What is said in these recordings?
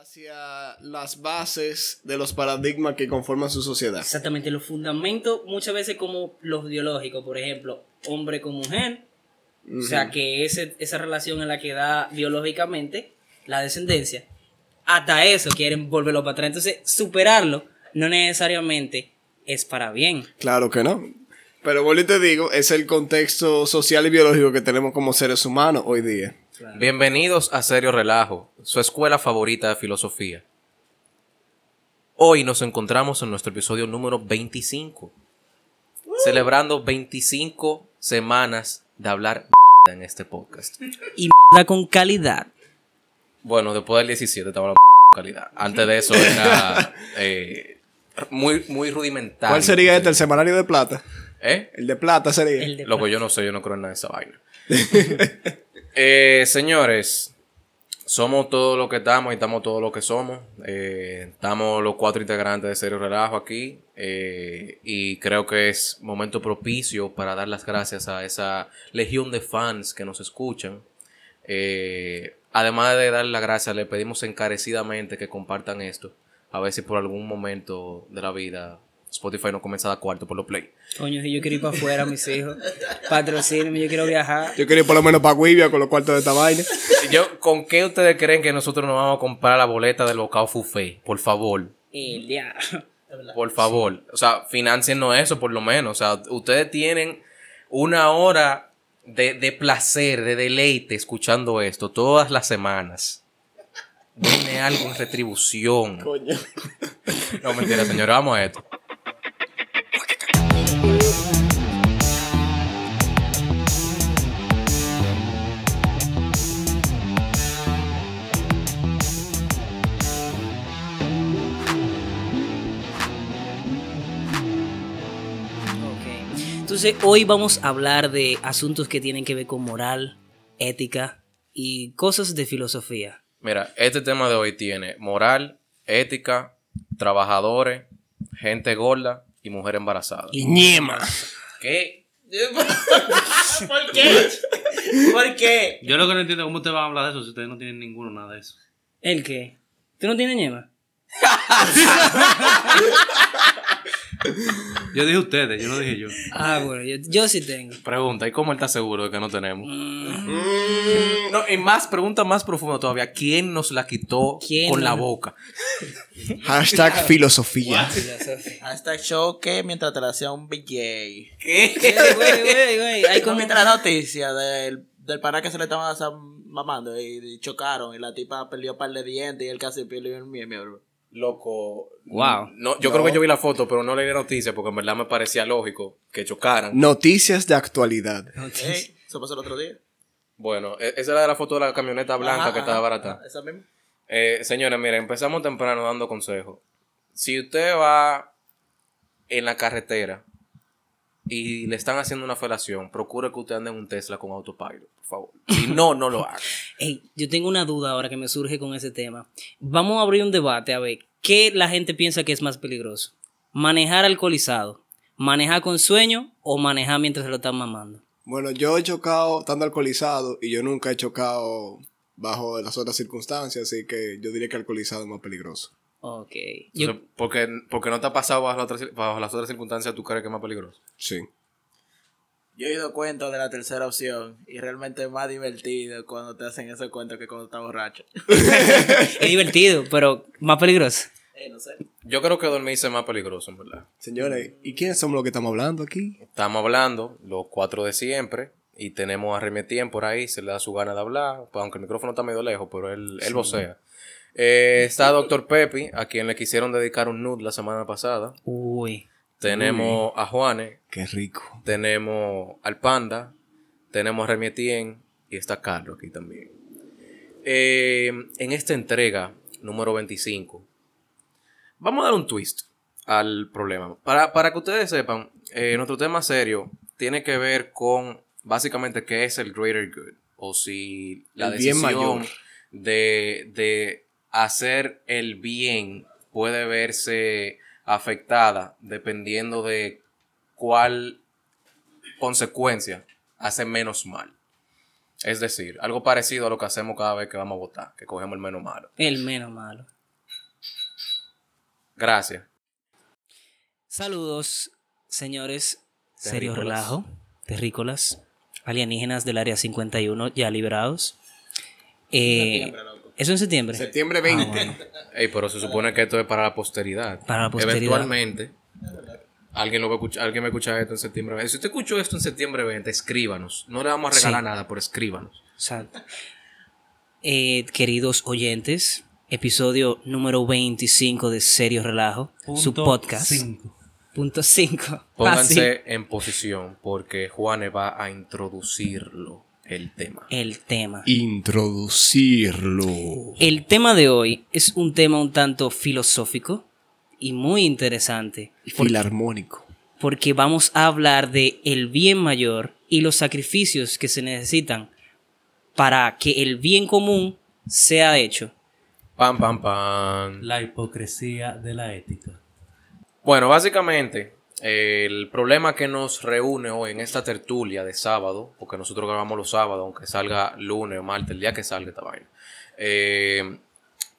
hacia las bases de los paradigmas que conforman su sociedad. Exactamente, los fundamentos muchas veces como los biológicos, por ejemplo, hombre con mujer, o sea que ese, esa relación en la que da biológicamente la descendencia, hasta eso quieren volverlo para atrás. Entonces, superarlo no necesariamente es para bien. Claro que no. Pero y te digo, es el contexto social y biológico que tenemos como seres humanos hoy día. Bienvenidos a Serio Relajo, su escuela favorita de filosofía. Hoy nos encontramos en nuestro episodio número 25, celebrando 25 semanas de hablar mierda en este podcast. Y mierda con calidad. Bueno, después del 17 estaba hablando con calidad. Antes de eso era eh, muy, muy rudimentario. ¿Cuál sería este? ¿El semanario de plata? ¿Eh? El de plata sería. El de Loco, yo no sé, yo no creo en nada de esa vaina. Eh, señores, somos todo lo que estamos y estamos todo lo que somos. Eh, estamos los cuatro integrantes de Serio Relajo aquí. eh, y creo que es momento propicio para dar las gracias a esa legión de fans que nos escuchan. Eh, además de dar las gracias, le pedimos encarecidamente que compartan esto. A ver si por algún momento de la vida Spotify no comienza a dar cuarto por los play. Coño, si yo quiero ir para afuera, mis hijos. Patrocínenme, yo quiero viajar. Yo quería ir por lo menos para Guivia con los cuartos de esta vaina. Yo, ¿Con qué ustedes creen que nosotros nos vamos a comprar la boleta del bocado Fufé? Por favor. El diablo. Por favor. O sea, financienos eso por lo menos. O sea, ustedes tienen una hora de, de placer, de deleite escuchando esto todas las semanas. Viene algo en retribución. Coño. No, mentira, señora. Vamos a esto. Entonces, hoy vamos a hablar de asuntos que tienen que ver con moral, ética y cosas de filosofía. Mira, este tema de hoy tiene moral, ética, trabajadores, gente gorda y mujer embarazada. Y ñema. ¿Qué? ¿Por qué? ¿Por qué? Yo lo que no entiendo es cómo ustedes van a hablar de eso si ustedes no tienen ninguno nada de eso. ¿El qué? ¿Tú no tienes ñema? Yo dije ustedes, yo no dije yo. Ah, bueno, yo, yo sí tengo. Pregunta, ¿y cómo él está seguro de que no tenemos? No, y más, pregunta más profunda todavía. ¿Quién nos la quitó ¿Quién con la boca? Hashtag filosofía. Hasta show que mientras te la hacía un BJ. Güey, güey, güey, güey. Como... mientras la noticia del, del pana que se le estaban asa- mamando y, y chocaron y la tipa perdió un par de dientes y él casi perdió el miembro. Loco. Wow. No, yo creo que yo vi la foto, pero no leí la noticia porque en verdad me parecía lógico que chocaran. Noticias de actualidad. Eso pasó el otro día. Bueno, e- esa era de la foto de la camioneta blanca Ajá, que estaba barata. ajá, Esa misma. Eh, señores, miren, empezamos temprano dando consejos. Si usted va en la carretera y le están haciendo una felación, procure que usted ande en un Tesla con autopilot, por favor. Si no, no lo haga. Ey, yo tengo una duda ahora que me surge con ese tema. Vamos a abrir un debate a ver qué la gente piensa que es más peligroso. Manejar alcoholizado, manejar con sueño o manejar mientras se lo están mamando. Bueno, yo he chocado estando alcoholizado y yo nunca he chocado bajo las otras circunstancias, así que yo diría que alcoholizado es más peligroso. Ok. Yo, porque, porque no te ha pasado bajo, las otras- bajo las otras circunstancias, tú crees que es más peligroso. Sí. Yo he ido cuenta de la tercera opción y realmente es más divertido cuando te hacen ese cuento que cuando estás borracho. es divertido, pero más peligroso. Eh, no sé. Yo creo que dormirse es más peligroso, en verdad. Señores, ¿y quiénes somos los que estamos hablando aquí? Estamos hablando, los cuatro de siempre, y tenemos a Remetien por ahí, se le da su gana de hablar, pues, aunque el micrófono está medio lejos, pero él, él vocea. Eh, está Doctor Pepi, a quien le quisieron dedicar un nude la semana pasada. Uy. Tenemos a Juanes, Qué rico. tenemos al Panda, tenemos a Remetien y está Carlos aquí también. Eh, en esta entrega, número 25, vamos a dar un twist al problema. Para, para que ustedes sepan, eh, nuestro tema serio tiene que ver con básicamente qué es el greater good. O si la El bien decisión mayor. de, de hacer el bien puede verse afectada dependiendo de cuál consecuencia hace menos mal. Es decir, algo parecido a lo que hacemos cada vez que vamos a votar, que cogemos el menos malo. El menos malo. Gracias. Saludos, señores. Serio relajo. Terrícolas. Alienígenas del área 51 ya librados. Eh, ¿Eso en septiembre? Septiembre 20. Ah, bueno. Ey, pero se supone que esto es para la posteridad. Para la posteridad. Eventualmente, alguien, lo va a escuchar, alguien va a escuchar esto en septiembre 20. Si usted escuchó esto en septiembre 20, escríbanos. No le vamos a regalar Sí. nada, pero escríbanos. Exacto. Eh, queridos oyentes, episodio número 25 de Serio Relajo, su Punto podcast. cinco. Punto 5. Pónganse en posición porque Juane va a introducirlo, el tema. el tema. Introducirlo. El tema de hoy es un tema un tanto filosófico y muy interesante. Porque, Filarmónico. porque vamos a hablar de el bien mayor y los sacrificios que se necesitan para que el bien común sea hecho. Pam, pam, pam. La hipocresía de la ética. Bueno, básicamente, el problema que nos reúne hoy en esta tertulia de sábado, porque nosotros grabamos los sábados, aunque salga lunes o martes, el día que salga esta vaina, eh,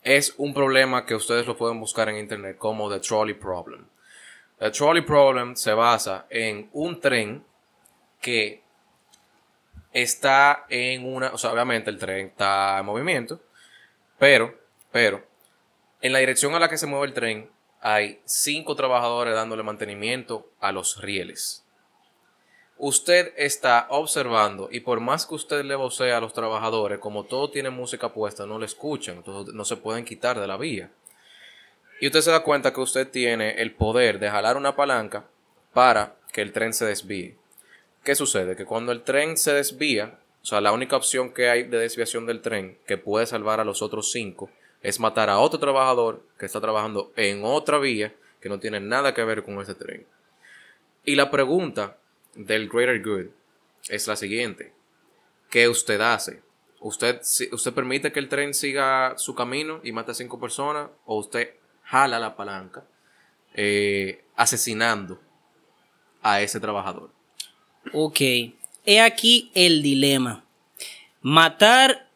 es un problema que ustedes lo pueden buscar en internet como The Trolley Problem. The Trolley Problem se basa en un tren que está en una, o sea, obviamente el tren está en movimiento, pero, pero, en la dirección a la que se mueve el tren hay cinco trabajadores dándole mantenimiento a los rieles. Usted está observando y por más que usted le vocee a los trabajadores, como todo tiene música puesta, no le escuchan, entonces no se pueden quitar de la vía. Y usted se da cuenta que usted tiene el poder de jalar una palanca para que el tren se desvíe. ¿Qué sucede? Que cuando el tren se desvía, o sea, la única opción que hay de desviación del tren que puede salvar a los otros cinco es matar a otro trabajador que está trabajando en otra vía que no tiene nada que ver con ese tren. Y la pregunta del greater good es la siguiente. ¿Qué usted hace? ¿Usted, ¿Usted permite que el tren siga su camino y mate a cinco personas? ¿O usted jala la palanca eh, asesinando a ese trabajador? Ok. He aquí el dilema. Matar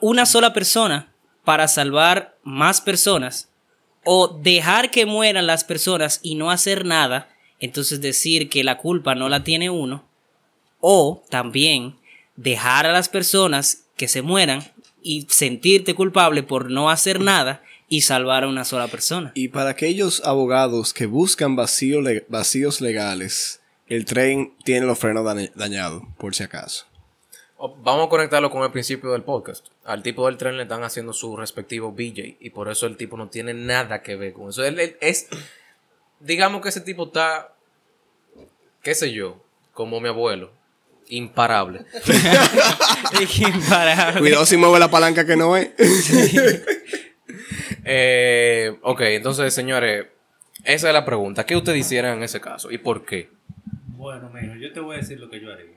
una sola persona para salvar más personas o dejar que mueran las personas y no hacer nada, entonces decir que la culpa no la tiene uno, o también dejar a las personas que se mueran y sentirte culpable por no hacer nada y salvar a una sola persona. Y para aquellos abogados que buscan vacíos legales, el tren tiene los frenos daña- dañados, por si acaso. O- Vamos a conectarlo con el principio del podcast. Al tipo del tren le están haciendo su respectivo BJ y por eso el tipo no tiene nada que ver con eso. Él, él es, digamos que ese tipo está, qué sé yo, como mi abuelo, imparable. Imparable. Cuidado si mueve la palanca que no es. Eh, ok, entonces señores, esa es la pregunta. ¿Qué ustedes hicieran en ese caso y por qué? Bueno, mijo, yo te voy a decir lo que yo haría.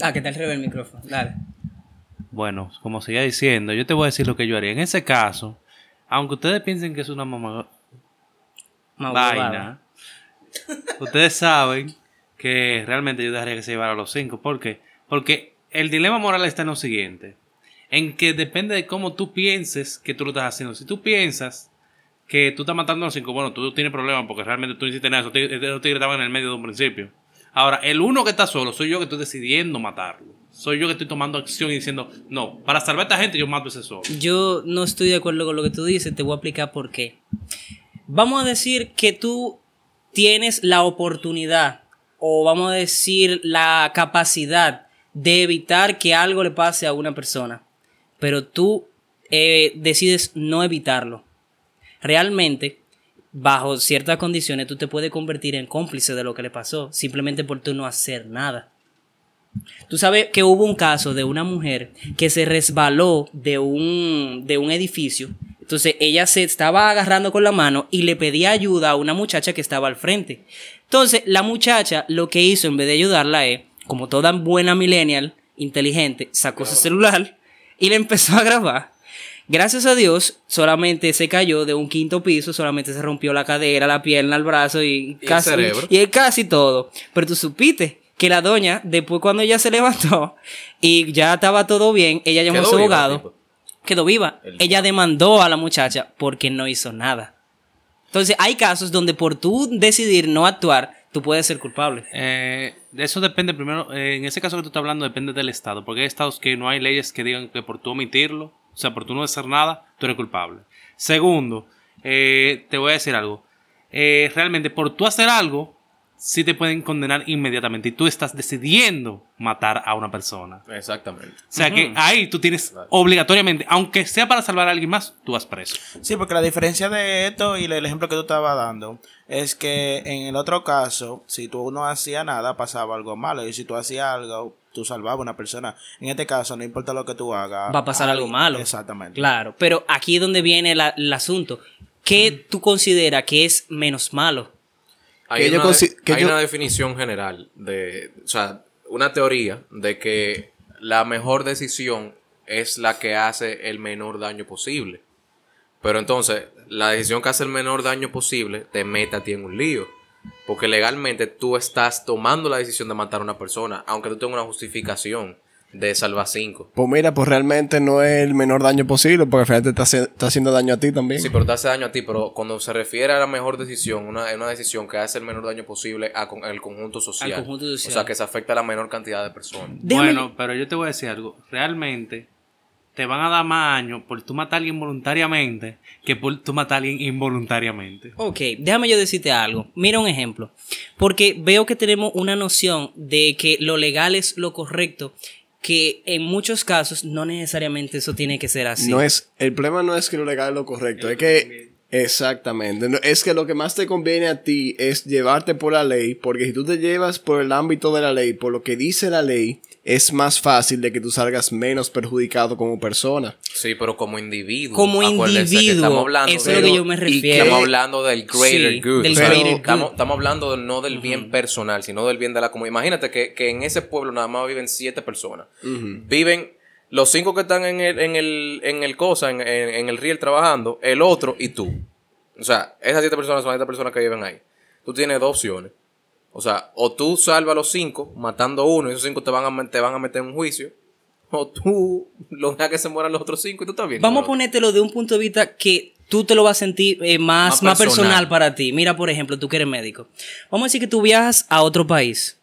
Ah, que te al revés el micrófono. Dale. Bueno, como seguía diciendo, yo te voy a decir lo que yo haría. En ese caso, aunque ustedes piensen que es una mamá vaina, ustedes saben que realmente yo dejaría que se llevara a los cinco. ¿Por qué? Porque el dilema moral está en lo siguiente. En que depende de cómo tú pienses que tú lo estás haciendo. Si tú piensas que tú estás matando a los cinco, bueno, tú tienes problemas porque realmente tú no hiciste nada. Esos tigres estaban en el medio de un principio. Ahora, el uno que está solo soy yo que estoy decidiendo matarlo. Soy yo que estoy tomando acción y diciendo, no, para salvar a esta gente yo mato a ese solo. Yo no estoy de acuerdo con lo que tú dices, te voy a explicar por qué. Vamos a decir que tú tienes la oportunidad o vamos a decir la capacidad de evitar que algo le pase a una persona, pero tú eh, decides no evitarlo. Realmente, bajo ciertas condiciones, tú te puedes convertir en cómplice de lo que le pasó, simplemente por tú no hacer nada. Tú sabes que hubo un caso de una mujer que se resbaló de un, de un edificio. Entonces ella se estaba agarrando con la mano y le pedía ayuda a una muchacha que estaba al frente. Entonces la muchacha lo que hizo en vez de ayudarla es, como toda buena millennial inteligente, sacó su celular y le empezó a grabar. Gracias a Dios, solamente se cayó de un quinto piso, solamente se rompió la cadera, la pierna, el brazo y, casi, cerebro. y casi todo. Pero tú supiste que la doña, después cuando ella se levantó y ya estaba todo bien, ella llamó a su abogado, quedó viva. El- Ella demandó a la muchacha porque no hizo nada. Entonces, hay casos donde por tú decidir no actuar, tú puedes ser culpable. Eh, eso depende primero, eh, en ese caso que tú estás hablando depende del estado, porque hay estados que no hay leyes que digan que por tú omitirlo, o sea, por tú no hacer nada, tú eres culpable. Segundo, eh, te voy a decir algo, Eh, realmente por tú hacer algo, sí te pueden condenar inmediatamente y tú estás decidiendo matar a una persona. Exactamente. O sea que ahí tú tienes obligatoriamente, aunque sea para salvar a alguien más, tú vas preso. Sí, porque la diferencia de esto y el ejemplo que tú estabas dando es que en el otro caso, si tú no hacías nada, pasaba algo malo. Y si tú hacías algo, tú salvabas a una persona. En este caso, no importa lo que tú hagas. Va a pasar algo malo. Exactamente. Claro, pero aquí es donde viene la- el asunto. ¿Qué tú consideras que es menos malo? Hay, Que yo una, consi- que hay yo- una definición general de, o sea, una teoría de que la mejor decisión es la que hace el menor daño posible. Pero entonces, la decisión que hace el menor daño posible te mete a ti en un lío. Porque legalmente tú estás tomando la decisión de matar a una persona, aunque tú tengas una justificación de salvar cinco. Pues mira, pues realmente no es el menor daño posible, porque al final te está, haci- está haciendo daño a ti también. Sí, pero te hace daño a ti, pero cuando se refiere a la mejor decisión, una, es una decisión que hace el menor daño posible a con- al conjunto social. Al conjunto social. O sea, que se afecta a la menor cantidad de personas. Déjame- Bueno, pero yo te voy a decir algo. Realmente te van a dar más años por tú matar a alguien voluntariamente que por tú matar a alguien involuntariamente. Ok, déjame yo decirte algo. Mira un ejemplo. Porque veo que tenemos una noción de que lo legal es lo correcto, que en muchos casos no necesariamente eso tiene que ser así. No es, el problema no es que lo legal es lo correcto, es que exactamente, es que lo que más te conviene a ti es llevarte por la ley, porque si tú te llevas por el ámbito de la ley, por lo que dice la ley, es más fácil de que tú salgas menos perjudicado como persona. Sí, pero como individuo. Como individuo, estamos hablando eso es lo que yo me refiero. Estamos hablando del greater Sí, good. del greater estamos, good. estamos hablando de- no del bien personal, sino del bien de la comunidad. Imagínate que, que en ese pueblo nada más viven siete personas. Viven los cinco que están en el, en el, en el cosa, en, en- en el riel trabajando, el otro y tú. O sea, esas siete personas son las siete personas que viven ahí. Tú tienes dos opciones. O sea, o tú salvas a los cinco matando a uno y esos cinco te van a, te van a meter en un juicio. O tú logras que se mueran los otros cinco y tú estás bien. Vamos a lo- ponértelo de un punto de vista que tú te lo vas a sentir eh, más, Más más personal. personal. para ti. Mira, por ejemplo, tú que eres médico. Vamos a decir que tú viajas a otro país.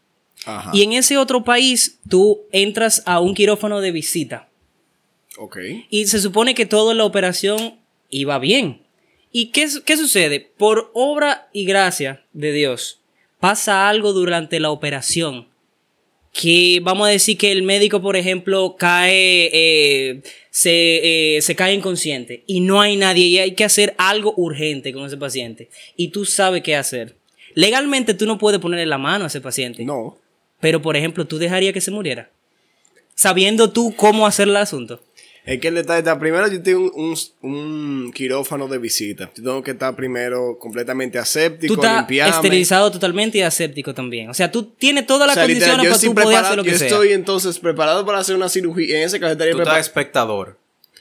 Ajá. Y en ese otro país tú entras a un quirófano de visita. Ok. Y se supone que toda la operación iba bien. ¿Y qué, qué sucede? Por obra y gracia de Dios, pasa algo durante la operación. Que vamos a decir que el médico, por ejemplo, cae, eh, se, eh, se cae inconsciente y no hay nadie y hay que hacer algo urgente con ese paciente. Y tú sabes qué hacer. Legalmente tú no puedes ponerle la mano a ese paciente. No. Pero, por ejemplo, tú dejarías que se muriera. Sabiendo tú cómo hacer el asunto. Es que el detalle está, primero yo tengo un, un, un quirófano de visita. Yo tengo que estar primero completamente aséptico, Tú estás limpiarme. esterilizado totalmente y aséptico también. O sea, tú tienes todas las O sea, literal, condiciones yo para tú poder preparado- hacer lo que yo sea. estoy entonces preparado para hacer una cirugía. En ese caso estaría Tú estás preparado. espectador.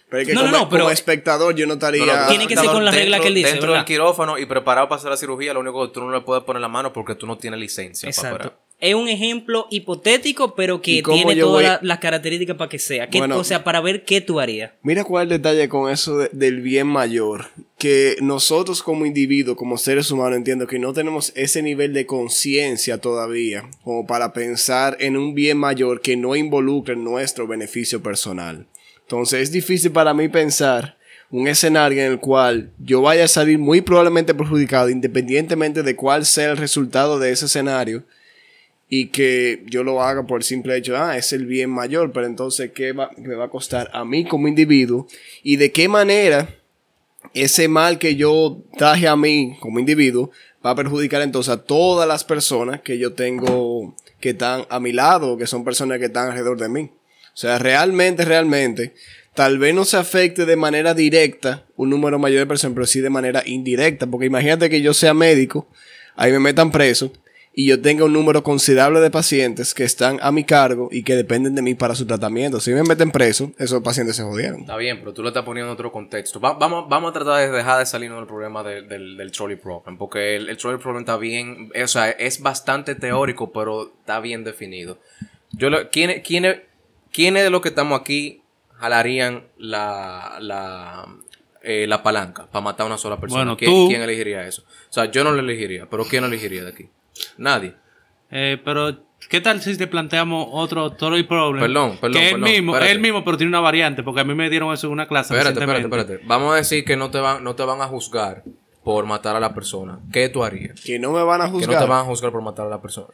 Pero es que No, no, como, no, pero- como espectador yo no estaría. No, no, tú Tiene que ser con la regla dentro- que él dice, Dentro ¿verdad? del quirófano y preparado para hacer la cirugía, lo único que tú no le puedes poner la mano porque tú no tienes licencia. para Exacto. operar. Es un ejemplo hipotético, pero que ¿Y cómo tiene todas voy- la- las características para que sea. Que- Bueno. o sea, para ver qué tú harías. Mira cuál es el detalle con eso de- del bien mayor. Que nosotros como individuos, como seres humanos, entiendo que no tenemos ese nivel de conciencia todavía como para pensar en un bien mayor que no involucre nuestro beneficio personal. Entonces es difícil para mí pensar un escenario en el cual yo vaya a salir muy probablemente perjudicado independientemente de cuál sea el resultado de ese escenario y que yo lo haga por el simple hecho, ah, es el bien mayor, pero entonces, ¿qué me va a costar a mí como individuo? ¿Y de qué manera ese mal que yo traje a mí como individuo va a perjudicar entonces a todas las personas que yo tengo que están a mi lado, que son personas que están alrededor de mí? O sea, realmente, realmente, tal vez no se afecte de manera directa un número mayor de personas, pero sí de manera indirecta, porque imagínate que yo sea médico, ahí me metan preso, y yo tenga un número considerable de pacientes que están a mi cargo y que dependen de mí para su tratamiento. Si me meten preso, esos pacientes se jodieron. Está bien, pero tú lo estás poniendo en otro contexto. Va- vamos, vamos a tratar de dejar de salirnos del problema de- del, del trolley problem, porque el, el trolley problem está bien, eh, o sea, es bastante teórico, pero está bien definido. Yo lo, ¿quiénes, quiénes, ¿Quiénes de los que estamos aquí jalarían la, la, eh, la palanca para matar a una sola persona? Bueno, ¿Quién, tú. quién elegiría eso? O sea, yo no lo elegiría, pero ¿quién lo elegiría de aquí? Nadie. Eh, pero, ¿qué tal si te planteamos otro Trolley Problem? Perdón, perdón, Que es el perdón, mismo, es el mismo, pero tiene una variante, porque a mí me dieron eso en una clase. Espérate, espérate, espérate. Vamos a decir que no te van, no te van a juzgar por matar a la persona. ¿Qué tú harías? Que no me van a Que no juzgar. te van a juzgar por matar a la persona.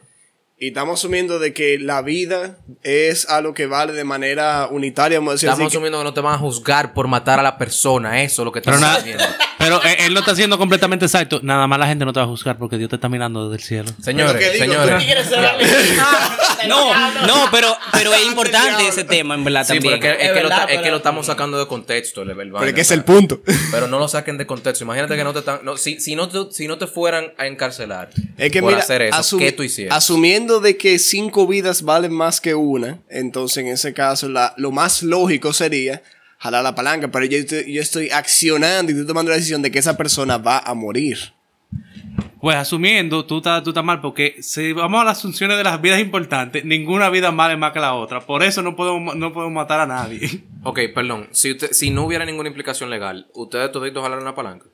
Y estamos asumiendo de que la vida es algo que vale de manera unitaria, vamos a decir Estamos así que- asumiendo que no te van a juzgar por matar a la persona. Eso es lo que estamos asumiendo. Pero eh, él lo está haciendo completamente exacto. Nada más la gente no te va a juzgar porque Dios te está mirando desde el cielo. Señores, digo, señores. No, no, pero, pero es importante ese tema, en verdad, Sí, pero también. es que, es que lo, es que estamos sacando de contexto. El, Pero es que es el punto. Pero no lo saquen de contexto. Imagínate que no te están. no, si, si, no te, si no te fueran a encarcelar Es que por mira, hacer eso, asumi- ¿qué tú hicieras? asumiendo de que cinco vidas valen más que una, entonces en ese caso la, lo más lógico sería jalar la palanca, pero yo estoy, yo estoy accionando y estoy tomando la decisión de que esa persona va a morir. Pues asumiendo, tú estás, tú estás mal, porque si vamos a las funciones de las vidas importantes, ninguna vida vale más que la otra. Por eso no podemos, no podemos matar a nadie. Ok, perdón. Si, usted, si no hubiera ninguna implicación legal, ¿ustedes toditos jalaron una palanca?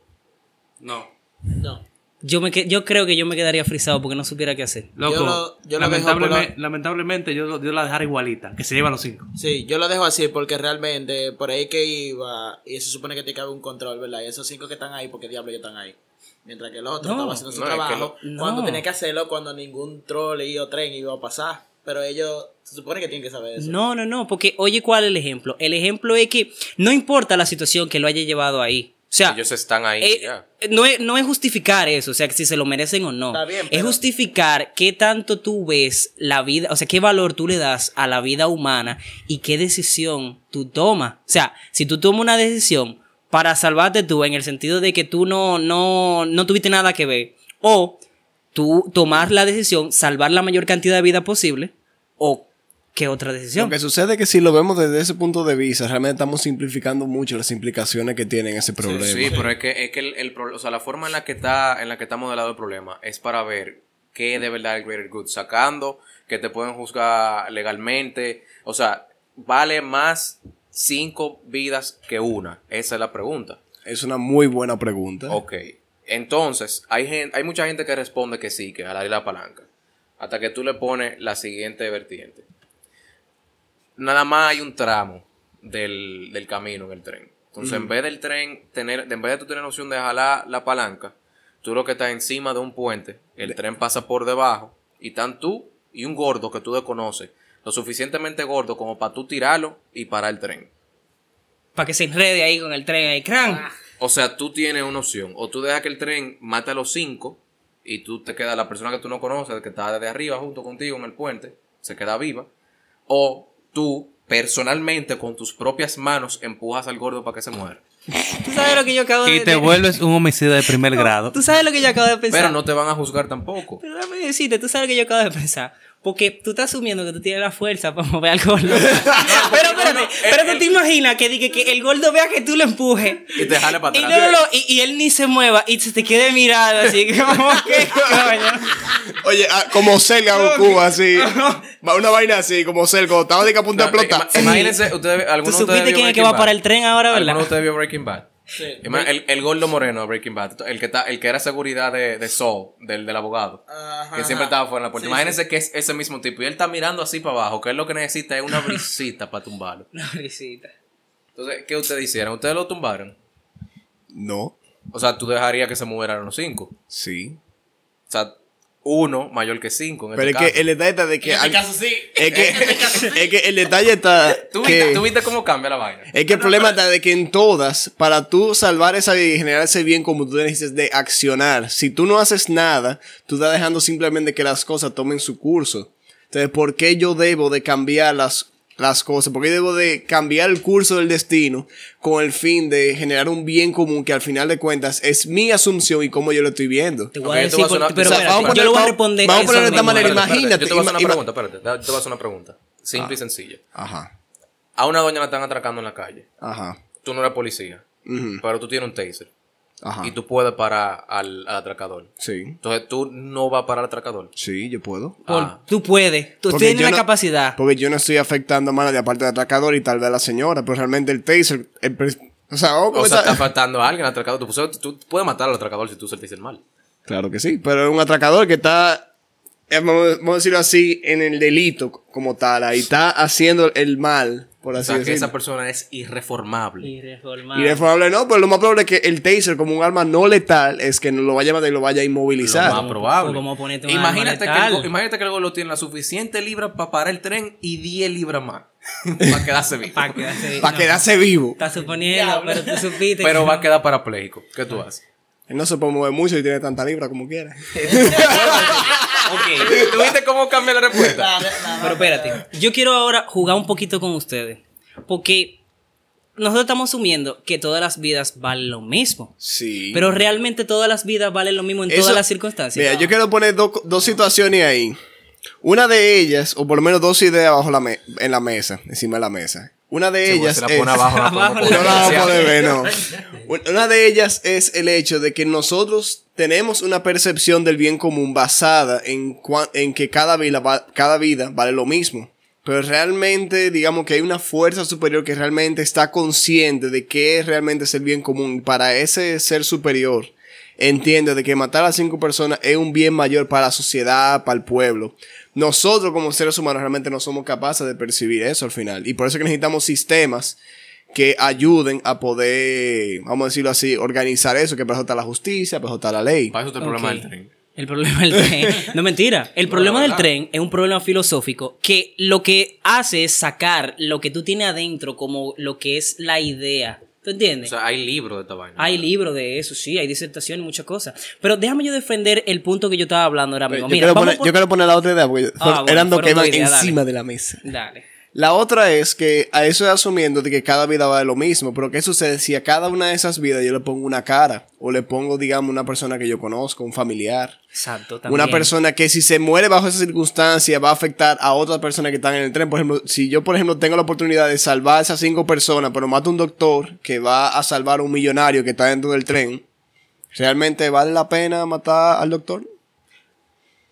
No. No. Yo, me, que- yo creo que yo me quedaría frisado porque no supiera qué hacer. Loco, Yo lo- yo lo dejo por lamentablemente, la- lamentablemente yo, la dejaré igualita, que se lleva los cinco. Sí, yo lo dejo así porque realmente por ahí que iba y se supone que tiene que haber un control, ¿verdad? Y esos cinco que están ahí, porque diablo ellos están ahí. Mientras que el otro No, estaba haciendo su no, es que trabajo cuando no. tenía que hacerlo cuando ningún troll o tren iba a pasar. Pero ellos se supone que tienen que saber eso. No, no, no, porque oye, ¿cuál es el ejemplo? El ejemplo es que no importa la situación que lo haya llevado ahí. O sea, Ellos están ahí. eh, ya. no, es, no es justificar eso, o sea, que si se lo merecen o no. Está bien, Es justificar qué tanto tú ves la vida, o sea, qué valor tú le das a la vida humana y qué decisión tú tomas. O sea, si tú tomas una decisión para salvarte tú, en el sentido de que tú no, no, no tuviste nada que ver, o tú tomar la decisión, salvar la mayor cantidad de vida posible, o qué otra decisión. Lo que sucede es que si lo vemos desde ese punto de vista, realmente estamos simplificando mucho las implicaciones que tiene ese problema. Sí, pero es que, es que el, o sea, la forma en la que está, en la que está modelado el problema es para ver qué de verdad es el greater good, sacando que te pueden juzgar legalmente, o sea, vale más cinco vidas que una, esa es la pregunta. Es una muy buena pregunta. Ok, entonces, hay, gen- hay mucha gente que responde que sí, que jalar la palanca, hasta que tú le pones la siguiente vertiente. Nada más hay un tramo del, del camino en el tren. Entonces, en vez del tren, tener, en vez de tú tener la opción de jalar la palanca, tú lo que estás encima de un puente, el tren pasa por debajo, y están tú y un gordo que tú desconoces, lo suficientemente gordo como para tú tirarlo y parar el tren. Para que se enrede ahí con el tren ahí, cran. O sea, tú tienes una opción. O tú dejas que el tren mate a los cinco y tú te quedas, la persona que tú no conoces, que está desde arriba junto contigo en el puente, se queda viva. O tú, personalmente, con tus propias manos, empujas al gordo para que se muera. ¿Tú sabes lo que yo acabo de Y te de- vuelves un homicida de primer grado. ¿Tú sabes lo que yo acabo de pensar? Pero no te van a juzgar tampoco. Pero déjame decirte, tú sabes lo que yo acabo de pensar. Porque tú estás asumiendo que tú tienes la fuerza para mover al gordo. pero espérate, pero tú te imaginas que, diga que el gordo vea que tú lo empujes. Y te jale para Y, atrás. no, no, no, y, y él ni se mueva y se te quede mirando así como que coño. Oye, ah, como Selga Goku, así. Va una vaina así, como Selga, cuando estaba de que a punto de No, explotar. ima- Imagínense, ustedes, Tú algunos ustedes supiste quién es que va para el tren ahora, ¿Alguno ¿verdad? de ustedes vio Breaking Bad? Sí. El, el gordo moreno de Breaking Bad, el que, está, el que era seguridad de, de Saul, del, del abogado, Ajá, que siempre ajá. estaba fuera de la puerta. Sí, Imagínense que es ese mismo tipo y él está mirando así para abajo, que él lo que necesita es una brisita para tumbarlo. Una risita. Entonces, ¿qué ustedes hicieron? ¿Ustedes lo tumbaron? No, O sea, tú dejarías que se murieran los cinco. sí. O sea, uno mayor que cinco. En Pero es este que caso. el detalle está de que. al- sí. Es que, es que el detalle está. ¿Tú, que- viste, tú viste cómo cambia la vaina? Es que el problema está de que en todas, para tú salvar esa vida y generar ese bien como tú necesitas de accionar, si tú no haces nada, tú estás dejando simplemente que las cosas tomen su curso. Entonces, ¿por qué yo debo de cambiar las las cosas, porque yo debo de cambiar el curso del destino con el fin de generar un bien común que al final de cuentas es mi asunción y cómo yo lo estoy viendo. Te voy a yo decir, por- pero o sea, vamos lo voy a responder. vamos a ponerlo de esta manera, Espérate, espérate, imagínate, Yo te voy a hacer una pregunta, espérate. Te te voy a hacer una pregunta. Simple y sencilla. Ajá, A una doña la están atracando en la calle. ajá, Tú no eres policía, ujú, pero tú tienes un taser. Ajá. Y tú puedes parar al, al atracador. Sí, Entonces tú no vas a parar al atracador. sí, yo puedo. Por- Ah. Tú puedes, tú Porque tienes la no- capacidad. Porque yo no estoy afectando a nadie aparte del atracador y tal vez a la señora, pero realmente el taser, el o sea, a O sea, está faltando a alguien al atracador. Tú, puedes- tú puedes matar al atracador si tú se el taser mal. Claro que sí, pero es un atracador que está, eh, vamos vamos a decirlo así, en el delito como tal, ahí está haciendo el mal, por O sea, que esa persona es irreformable. Irreformable. Probable no, pero lo más probable es que el taser como un arma no letal es que no lo vaya a matar y lo vaya a Lo inmovilizar. más probable. como ponerte imagínate, que el, imagínate que el gol tiene la suficiente libra para parar el tren y 10 libras más. para quedarse vivo. Para quedarse Para no, quedarse vivo. Estás suponiendo, pero tú supiste. Pero que va a quedar parapléjico. ¿Qué tú haces? Él no se puede mover mucho y tiene tanta libra como quiera. ok. ¿Tú viste cómo cambia la respuesta? Pero espérate, yo quiero ahora jugar un poquito con ustedes. Porque nosotros estamos asumiendo que todas las vidas valen lo mismo. Sí. Pero realmente todas las vidas valen lo mismo en Eso- todas las circunstancias. Mira, yo quiero poner dos- dos situaciones ahí. Una de ellas, o por lo menos dos ideas abajo la me- en la mesa, encima de la mesa. Una de Sí, ellas es... Una de ellas es el hecho de que nosotros tenemos una percepción del bien común basada en, cua- en que cada vida, va- cada vida vale lo mismo. Pero realmente, digamos que hay una fuerza superior que realmente está consciente de qué realmente es el bien común. Para ese ser superior, entiende de que matar a cinco personas es un bien mayor para la sociedad, para el pueblo. Nosotros como seres humanos realmente no somos capaces de percibir eso al final. Y por eso es que necesitamos sistemas que ayuden a poder, vamos a decirlo así, organizar eso, que para eso está la justicia, para eso está la ley. Para eso está el problema del tren. El problema del tren. No mentira. El problema del tren es un problema filosófico que lo que hace es sacar lo que tú tienes adentro como lo que es la idea. ¿Tú O entiendes? sea, hay libros de esta vaina. hay libros de eso, sí, hay disertaciones y muchas cosas. Pero déjame yo defender el punto que yo estaba hablando ahora Yo, mismo. quiero Mira, vamos poner, por- yo quiero poner la otra idea, porque Ah, fueron- bueno, eran dos que iban ideas, encima dale. de la mesa. Dale. La otra es que a eso es asumiendo de que cada vida vale lo mismo, pero ¿qué sucede si a cada una de esas vidas yo le pongo una cara? O le pongo, digamos, una persona que yo conozco, un familiar. Exacto, también. Una persona que si se muere bajo esa circunstancia va a afectar a otras personas que están en el tren. Por ejemplo, si yo, por ejemplo, tengo la oportunidad de salvar a esas cinco personas, pero mato a un doctor que va a salvar a un millonario que está dentro del tren, ¿realmente vale la pena matar al doctor?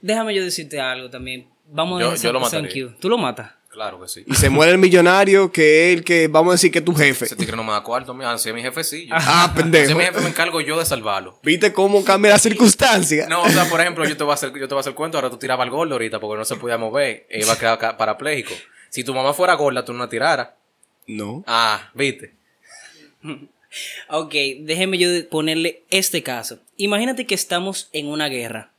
Déjame yo decirte algo también. Vamos a Yo- yo lo mataría. ¿Tú lo matas? Claro que sí. Y se muere el millonario que es el que, vamos a decir, que es tu jefe. Ese tigre no me da cuarto. Mira, si es mi jefe, sí. Yo- Ah, Si pendejo. es mi jefe, me encargo yo de salvarlo. ¿Viste cómo cambia la circunstancia? No, o sea, por ejemplo, yo te voy a hacer, yo te voy a hacer cuento. Ahora tú tirabas al gordo ahorita porque no se podía mover. E iba a quedar parapléjico. Si tu mamá fuera gorda, tú no la tiraras. No. Ah, viste. Ok, déjeme yo ponerle este caso. Imagínate que estamos en una guerra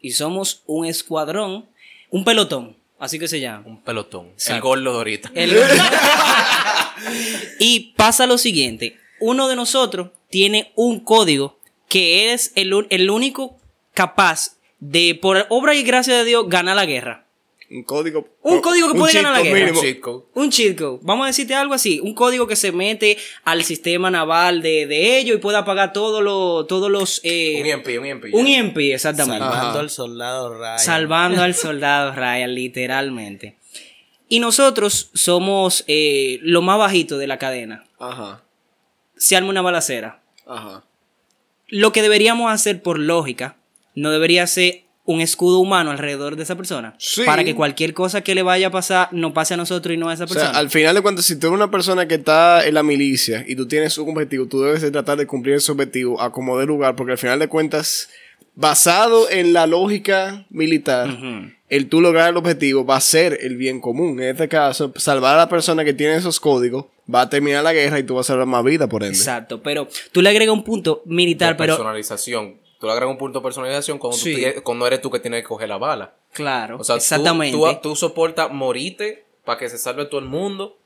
y somos un escuadrón, un pelotón, así que se llama. Un pelotón. El gordo de ahorita. El- y pasa lo siguiente, uno de nosotros tiene un código que es el, el único capaz de, por obra y gracia de Dios, ganar la guerra. Un código. Un código que puede cheat ganar la guerra. mínimo. Un cheat code. Un cheat code. Vamos a decirte algo así. Un código que se mete al sistema naval de, de ellos y puede apagar todos los... Todos los eh, Un EMP, un EMP. un EMP, exactamente. Salvando Ajá. al soldado Ryan. Salvando al soldado Ryan, literalmente. Y nosotros somos eh, lo más bajito de la cadena. Ajá. Se arma una balacera. Ajá. Lo que deberíamos hacer por lógica, no debería ser un escudo humano alrededor de esa persona. Sí. Para que cualquier cosa que le vaya a pasar no pase a nosotros y no a esa O sea, persona. al final de cuentas, si tú eres una persona que está en la milicia y tú tienes un objetivo, tú debes de tratar de cumplir ese objetivo a como de lugar, porque al final de cuentas, basado en la lógica militar, el tú lograr el objetivo va a ser el bien común. En este caso, salvar a la persona que tiene esos códigos va a terminar la guerra y tú vas a salvar más vida, por ende. Exacto, pero tú le agregas un punto militar, De pero personalización. Tú le agregas un punto de personalización cuando, Sí. cuando eres tú que tienes que coger la bala. claro, O sea, exactamente. Tú, tú, soportas morirte para que se salve todo el mundo.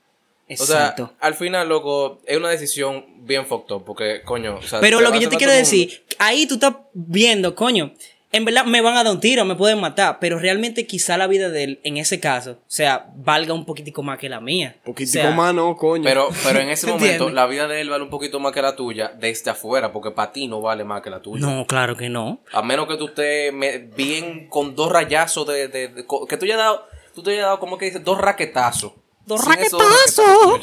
Exacto. O sea, al final, loco, es una decisión bien fucked up. Porque, coño. o sea, Pero lo que yo te quiero mundo. decir, ahí tú estás viendo, coño, en verdad me van a dar un tiro, me pueden matar, pero realmente quizá la vida de él, en ese caso, o sea, valga un poquitico más que la mía. Poquitico O sea, más, no, coño. Pero, pero en ese momento, ¿Entiendes? la vida de él vale un poquito más que la tuya desde afuera, porque para ti no vale más que la tuya. No, claro que no. A menos que tú estés bien con dos rayazos de, de- de- que tú hayas dado, tú te hayas dado, como que dices, dos raquetazos. Dos raquetazos.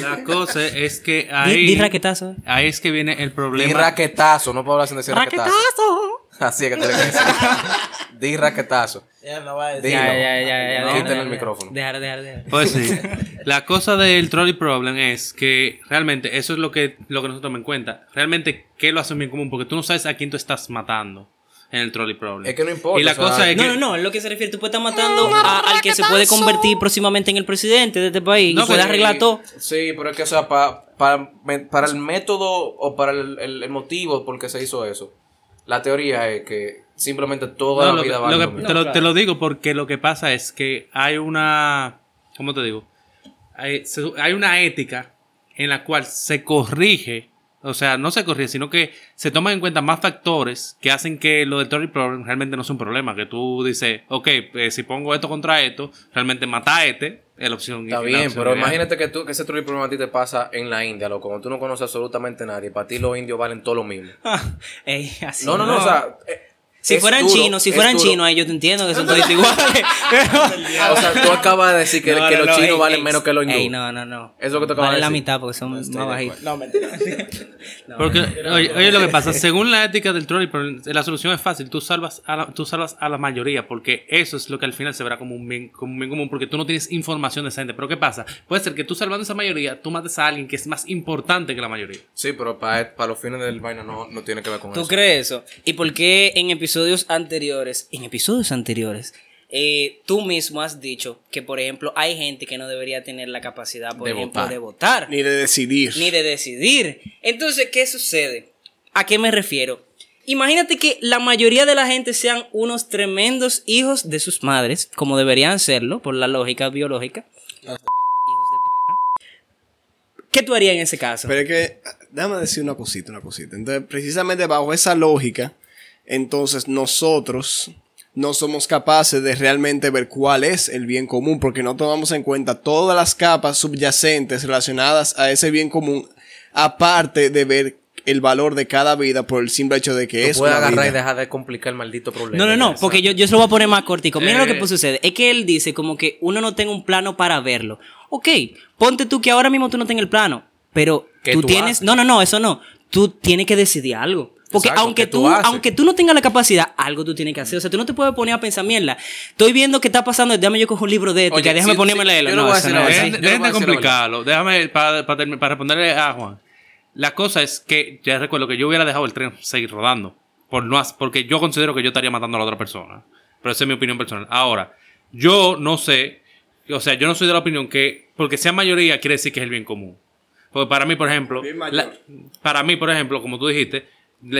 La cosa es que Di, ahí, di raquetazo. ahí es que viene el Di problema. raquetazo, no puedo hablar sin decir raquetazo. ¡Raquetazo! Así es que tiene que decir. Di raquetazo. Ya no va a decir. Ya, ya, ya, ya. No, dejar, quítale el dejar, micrófono. Dejar, dejar, dejar. Pues sí. La cosa del trolley problem es que realmente eso es lo que, lo que nosotros tomamos en cuenta. Realmente, ¿qué lo hacen bien común? Porque tú no sabes a quién tú estás matando en el trolley problem. Es que no importa, Y la o sea, cosa es que. No, no, no, es lo que se refiere. Tú puedes estar matando a- al que se puede convertir próximamente en el presidente de este país No, y puede pero- arreglar todo. Sí, pero es que, o sea, pa- pa- me- para el método o para el, el- el motivo por qué se hizo eso, la teoría es que simplemente toda No, la lo que- vida lo vale que- lo mismo. te, lo, claro. te lo digo porque lo que pasa es que hay una. ¿Cómo te digo? Hay, se- hay una ética en la cual se corrige. O sea, no se corrige, sino que se toman en cuenta más factores que hacen que lo del trolley problem realmente no es un problema. Que tú dices, ok, pues, si pongo esto contra esto, realmente mata a este, es la opción. Está bien, opción pero imagínate que, tú, que ese trolley problema a ti te pasa en la India, loco, cuando tú no conoces absolutamente a nadie, para ti los indios valen todo lo mismo. Ey, así No, no, no, o sea... eh, Si es fueran duro, chinos, si fueran chinos, ahí yo te entiendo que son todos iguales. O sea, tú acabas de decir que, No, que no, los no, chinos ey, valen ey, menos que los hindúes. No, no, no. Eso es lo que te acabas Vale de la decir. mitad porque son más bajitos. No, mentira. Porque, oye, oye, lo que pasa, según la ética del trolley, problem, la solución es fácil. Tú salvas, a la, tú salvas a la mayoría, porque eso es lo que al final se verá como un bien, como un bien común, porque tú no tienes información de esa gente. Pero ¿qué pasa? Puede ser que tú salvando a esa mayoría, tú mates a alguien que es más importante que la mayoría. Sí, pero para, para los fines del vaina no, no tiene que ver con ¿Tú eso. crees eso? ¿Y por qué en episodios anteriores, en episodios anteriores, eh, tú mismo has dicho que, por ejemplo, hay gente que no debería tener la capacidad, por De ejemplo, votar. de votar, Ni de decidir. ni de decidir? Entonces, ¿qué sucede? ¿A qué me refiero? Imagínate que la mayoría de la gente sean unos tremendos hijos de sus madres, como deberían serlo, por la lógica biológica. Hijos de perra. ¿Qué tú harías en ese caso? Pero es que, déjame decir una cosita, una cosita. Entonces, precisamente bajo esa lógica, entonces nosotros no somos capaces de realmente ver cuál es el bien común, porque no tomamos en cuenta todas las capas subyacentes relacionadas a ese bien común, aparte de ver el valor de cada vida por el simple hecho de que Tú es puedes una agarrar y vida. dejar de complicar el maldito problema. No, no, no, porque yo, yo se lo voy a poner más cortico. Mira lo que Eh. pues sucede. Es que él dice como que uno no tenga un plano para verlo. Ok, ponte tú que ahora mismo tú no tengas el plano, pero ¿Qué tú, tú tienes... haces? No, no, no, eso no. Tú tienes que decidir algo. Porque Exacto, aunque ¿qué tú haces? aunque tú no tengas la capacidad, algo tú tienes que hacer. O sea, tú no te puedes poner a pensar, mierda, estoy viendo qué está pasando, déjame yo cojo un libro de ética, Oye, déjame si- ponerme a leerlo. No, no de decir complicarlo. Déjame, para, para, responderle a Juan. La cosa es que ya recuerdo que yo hubiera dejado el tren seguir rodando. Por no, porque yo considero que yo estaría matando a la otra persona. Pero esa es mi opinión personal. Ahora, yo no sé. O sea, yo no soy de la opinión que porque sea mayoría quiere decir que es el bien común. Porque para mí, por ejemplo, Bien mayor. la- para mí, por ejemplo, como tú dijiste,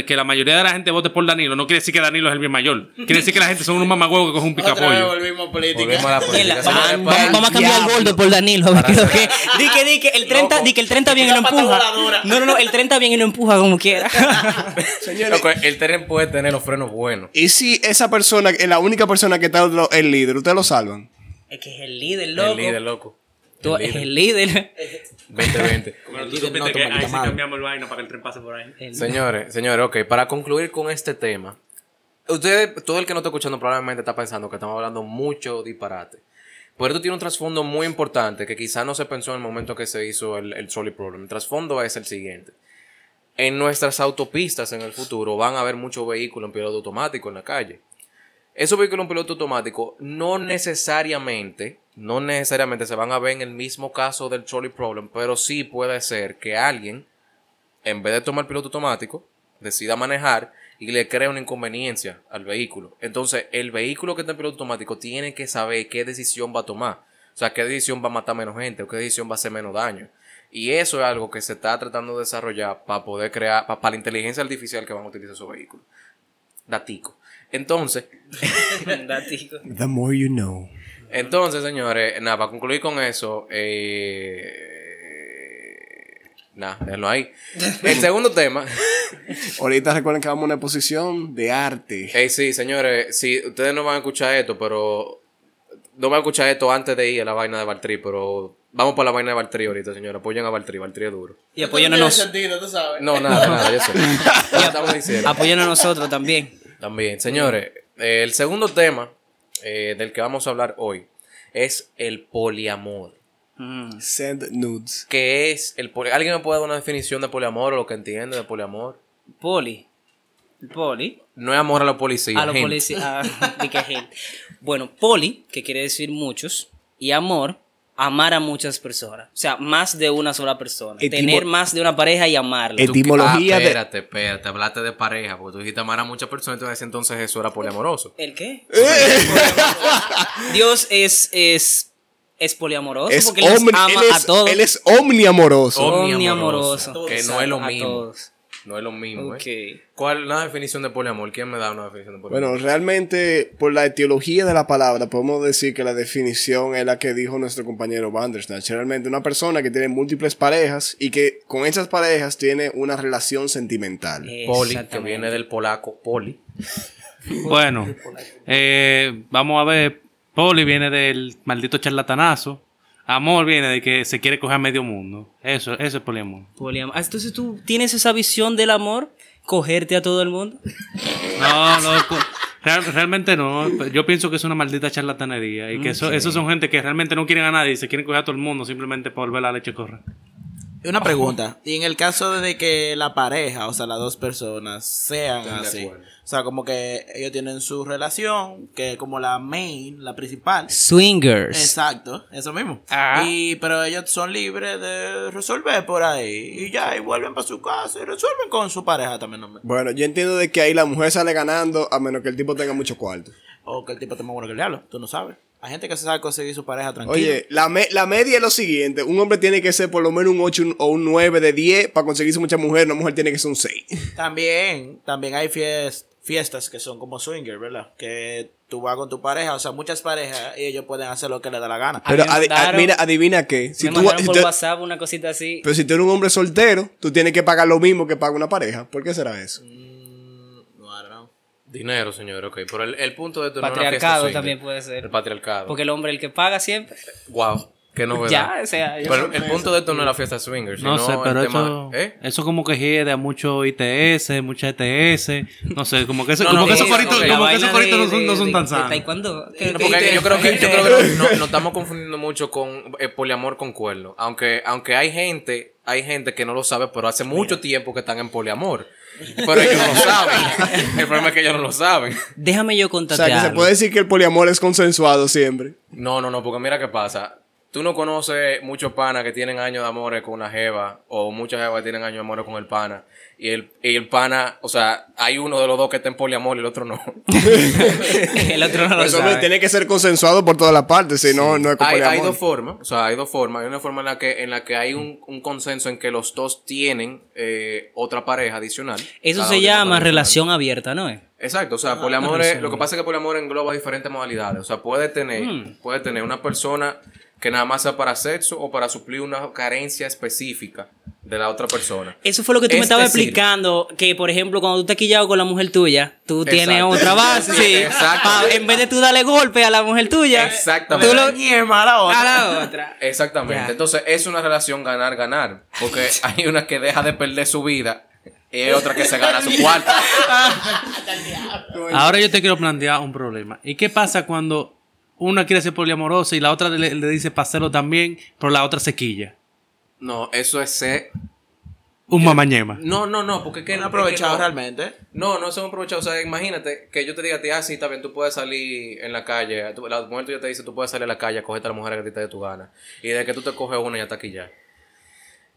que la mayoría de la gente vote por Danilo no quiere decir que Danilo es el bien mayor. Quiere decir que la gente son unos mamagüevos que cogen un picapollo. volvimos a política. Volvemos a la política. Mierda, Señores, vamos, para- vamos- vamos a cambiar el gordo por Danilo. A ver qué es lo que. Di que, di que el 30, di que el 30 bien y lo empuja. No, no, no, el 30 bien y lo empuja como quiera. Señores, Loco, el tren puede tener los frenos buenos. y si esa persona es la única persona que está el líder, ¿ustedes lo salvan? Es que es el líder, loco. El líder, loco. Tú El es líder. el líder. 2020. Bueno, tú líder supiste no que ahí sí cambiamos el vaina para que el tren pase por ahí. El- Señores, señores, ok, para concluir con este tema, ustedes, todo el que no está escuchando probablemente está pensando que estamos hablando mucho disparate. Pero esto tiene un trasfondo muy importante que quizás no se pensó en el momento que se hizo el, el trolley problem. El trasfondo es el siguiente. En nuestras autopistas en el futuro van a haber muchos vehículos en piloto automático en la calle. Esos vehículos en piloto automático no necesariamente, no necesariamente se van a ver en el mismo caso del trolley problem, pero sí puede ser que alguien en vez de tomar piloto automático, decida manejar y le crea una inconveniencia al vehículo. Entonces, el vehículo que está en piloto automático tiene que saber qué decisión va a tomar. O sea, qué decisión va a matar menos gente o qué decisión va a hacer menos daño. Y eso es algo que se está tratando de desarrollar para poder crear, pa- para, la inteligencia artificial que van a utilizar esos vehículos. Datico. Entonces, Datico. The more you know. Entonces, señores, nada, para concluir con eso, eh, Nah, déjenlo ahí. El segundo tema. Ahorita recuerden que vamos a una exposición de arte. Ey, sí, señores, sí, ustedes no van a escuchar esto, pero. No van a escuchar esto antes de ir a la vaina de Valtteri, pero. Vamos por la vaina de Valtteri ahorita, señores. Apoyen a Valtteri, Valtteri es duro. Y apóyanos, No, nada, nada, yo sé. Ya estamos diciendo. apóyanos nosotros también. También, señores, eh, el segundo tema eh, del que vamos a hablar hoy es el poliamor. Mm. Send nudes. ¿Qué es el poliamor? ¿Alguien me puede dar una definición de poliamor o lo que entiende de poliamor? Poli. Poli. No es amor a la policía. A los policías. ah, di que gente. Bueno, poli, que quiere decir muchos, y amor, amar a muchas personas. O sea, más de una sola persona. Etimo- Tener más de una pareja y amarla. Et- Etimología ah, de- espérate, espérate, hablaste de pareja, porque tú dijiste amar a muchas personas y tú decías entonces eso era poliamoroso. ¿El qué? Eh. Dios es, es, es poliamoroso Es porque él ama él es, a todos. Él es omniamoroso. Omniamoroso. Que no es lo A mismo. todos. No es lo mismo. ¿eh? ¿Cuál es la definición de poliamor? ¿Quién me da una definición de poliamor? Bueno, realmente, por la etiología de la palabra, podemos decir que la definición es la que dijo nuestro compañero Bandersnatch. Realmente, una persona que tiene múltiples parejas y que con esas parejas tiene una relación sentimental. poli, que viene del polaco poli. Bueno, eh, vamos a ver. Poli viene del maldito charlatanazo. Amor viene de que se quiere coger a medio mundo. Eso, eso es poliamor. Poliamor. Ah, Entonces tú tienes esa visión del amor, cogerte a todo el mundo. No, no, pues, real- realmente no. Yo pienso que es una maldita charlatanería y que eso, esos son gente que realmente no quieren a nadie y se quieren coger a todo el mundo simplemente por ver la leche correr. Una pregunta. Y en el caso de que la pareja, o sea, las dos personas, sean así. O sea, como que ellos tienen su relación, que como la main, la principal. Swingers. Exacto, eso mismo. Ah. Y, pero ellos son libres de resolver por ahí. Y ya, y vuelven para su casa y resuelven con su pareja también. Bueno, yo entiendo de que ahí la mujer sale ganando a menos que el tipo tenga mucho cuarto. O que el tipo te más bueno que el diablo, tú no sabes. Hay gente que se sabe conseguir su pareja tranquila. Oye, la, me- la media es lo siguiente. Un hombre tiene que ser por lo menos un 8 o un 9 de 10 para conseguirse mucha mujer. Una mujer tiene que ser un 6. También, también hay fies- fiestas que son como swinger, ¿verdad? Que tú vas con tu pareja, o sea, muchas parejas y ellos pueden hacer lo que les da la gana. Pero adi- mandaron- mira, adivina qué. Si me tú, mandaron si por tú- WhatsApp una cosita así. pero si tú eres un hombre soltero, tú tienes que pagar lo mismo que paga una pareja. ¿Por qué será eso? Mm, no, I don't know. Dinero, señor, ok. Pero el, el punto de esto no es una fiesta Patriarcado swinger. también puede ser. El patriarcado. Porque el hombre el que paga siempre. Wow, qué novedad. Ya, o sea, Pero el punto de esto no es la fiesta swinger, No sino sé, pero el eso, tema... ¿Eh? eso como que hiede a mucho ITS, mucha ETS. No sé, como que, eso, No, como no, que esos no, coritos, no, como que esos coritos no son, no son tan sanos. taekwondo. No, porque yo creo que, yo creo que no- estamos confundiendo mucho con eh, poliamor con cuerno. Aunque, aunque hay gente, hay gente que no lo sabe, pero hace mucho tiempo que están en poliamor. Pero ellos no lo saben. El problema es que ellos no lo saben. Déjame yo O contarte sea, que se puede decir que el poliamor es consensuado siempre. No, no, no, porque mira qué pasa. Tú no conoces muchos panas que tienen años de amores con una jeva, o muchas jevas que tienen años de amores con el pana. Y el, y el pana, o sea, hay uno de los dos que está en poliamor y el otro no. el otro no lo Eso sabe. tiene que ser consensuado por todas las partes, si no, no es con hay, hay poliamor. dos formas, o sea, hay dos formas. Hay una forma en la que, en la que hay un, un consenso en que los dos tienen eh, otra pareja adicional. Eso se llama adicional. relación abierta, ¿no es? Exacto, o sea, poliamor es, lo que pasa es que poliamor engloba diferentes modalidades. O sea, puede tener, Hmm. puede tener una persona que nada más sea para sexo o para suplir una carencia específica de la otra persona. Eso fue lo que tú me Es estabas decir, explicando, que por ejemplo cuando tú estás quillado con la mujer tuya, tú tienes otra base, sí. Exacto. Pa- en vez de tú darle golpe a la mujer tuya, Exactamente. tú lo... Ñema, la otra. a la otra. Exactamente. Ya. Entonces, es una relación ganar-ganar. Porque hay una que deja de perder su vida y hay otra que se gana su cuarto. Ahora yo te quiero plantear un problema. ¿Y qué pasa cuando una quiere ser poliamorosa y la otra le, le dice paselo también, pero la otra se quilla? No, eso es ser. Un mamañema. No, no, no, porque es que Han es que aprovechado no. realmente. No, no se han aprovechado. O sea, imagínate que yo te diga a ti, ah, sí, bien, tú puedes salir en la calle. La mujer tuya te dice, tú puedes salir a la calle a cogerte a la mujer que te dé tu gana. Y de que tú te coges una, ya está aquí ya.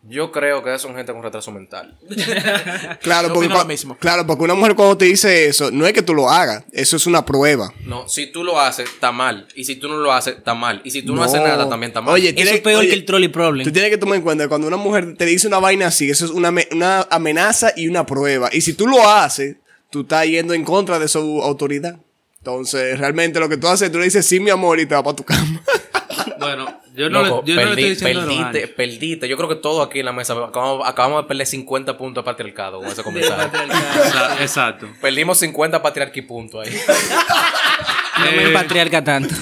Yo creo que son gente con retraso mental. Claro porque, lo mismo. claro, porque una mujer cuando te dice eso, no es que tú lo hagas, eso es una prueba. No, si tú lo haces, está mal. Y si tú no lo haces, está mal. Y si tú no, No. haces nada, también está mal. Oye, Eso Tiene- es peor oye, que el trolley problem. Tú tienes que tomar en cuenta que cuando una mujer te dice una vaina así, eso es una, una amenaza y una prueba. Y si tú lo haces, tú estás yendo en contra de su autoridad. Entonces, realmente lo que tú haces, tú le dices sí, mi amor, y te vas para tu cama. Bueno, yo no, Loco, le, yo no le perdí- estoy diciendo perdiste, perdiste. Yo creo que todo aquí en la mesa acabamos, acabamos de perder 50 puntos a patriarcado con ese De comentario. Exacto. Perdimos 50 patriarqui puntos ahí. No me Eh, patriarca tanto.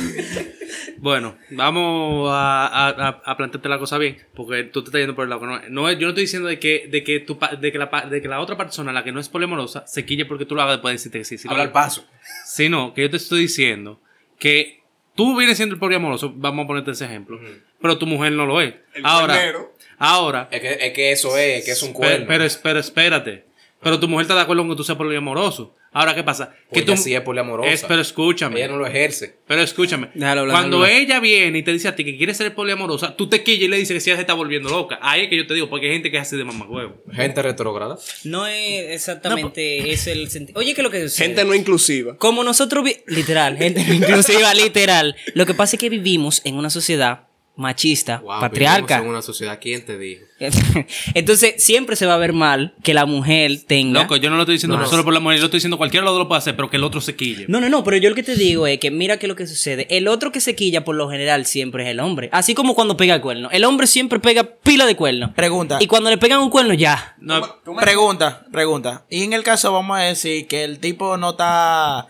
Bueno, vamos a, a, a- a plantearte la cosa bien, porque tú te estás yendo por el lado que no yo no estoy diciendo de que, de que, tu, de que, la, de que la otra persona, la que no es poliamorosa, se quille porque tú lo hagas después de decirte que sí. Habla al paso. sino que yo te estoy diciendo que tú vienes siendo el poliamoroso, vamos a ponerte ese ejemplo, pero tu mujer no lo es. ahora, cuernero. ahora, Es que, es que eso es, es que es un pero, cuerno. pero, pero espérate, pero tu mujer está de acuerdo con que tú seas poliamoroso. Ahora, ¿qué pasa? Porque tú, sí es poliamorosa. es- pero escúchame. Ella no lo ejerce. Pero escúchame, Déjalo cuando déjalo ella viene y te dice a ti que quiere ser poliamorosa, tú te quillas y le dices que si ella se está volviendo loca. Ahí es que yo te digo, porque hay gente que es así de mamagüevo. Gente retrógrada. No es exactamente es el sentido. Oye, ¿qué es lo que sucede? Gente no inclusiva. Como nosotros, vi- literal, gente no inclusiva, literal. Lo que pasa es que vivimos en una sociedad machista, Wow, patriarca. en una sociedad. ¿Quién te dijo? Entonces, siempre se va a ver mal que la mujer tenga. Loco, yo no lo estoy diciendo No, no. solo por la mujer, yo lo estoy diciendo cualquier lado lo puede hacer, pero que el otro se quille. No, no, no, pero yo lo que te digo es que mira que lo que sucede. El otro que se quilla por lo general siempre es el hombre. Así como cuando pega el cuerno. El hombre siempre pega pila de cuerno. Pregunta. Y cuando le pegan un cuerno, ya. No, Pregunta, pregunta. Y en el caso vamos a decir que el tipo no está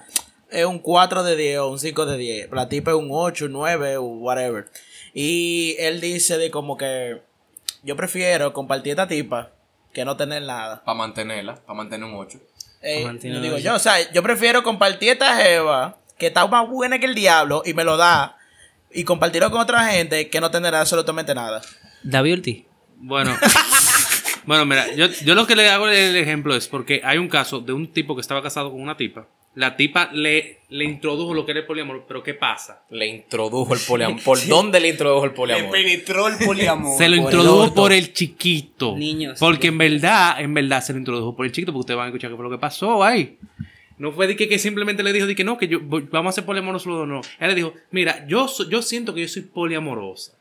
es un 4 de 10 o un 5 de 10. La tipa es un 8, un 9 o whatever. Y él dice de como que yo prefiero compartir esta tipa que no tener nada. Para mantenerla, para mantener un 8. Eh, yo digo yo, o sea, yo prefiero compartir esta jeva que está más buena que el diablo y me lo da y compartirlo con otra gente que no tener absolutamente nada. David Ortiz. Bueno. bueno, mira, yo, yo lo que le hago el ejemplo es porque hay un caso de un tipo que estaba casado con una tipa. La tipa le, le introdujo lo que era el poliamor, pero ¿qué pasa? Le introdujo el poliamor. ¿Por dónde le introdujo el poliamor? penetró el poliamor. Se lo por introdujo por el chiquito. Niños. Porque en verdad, en verdad se lo introdujo por el chiquito, porque ustedes van a escuchar qué fue lo que pasó ahí. No fue de que, que simplemente le dijo de que no, que yo voy- vamos a ser poliamorosos o no. Él le dijo, mira, yo, so- yo siento que yo soy poliamorosa.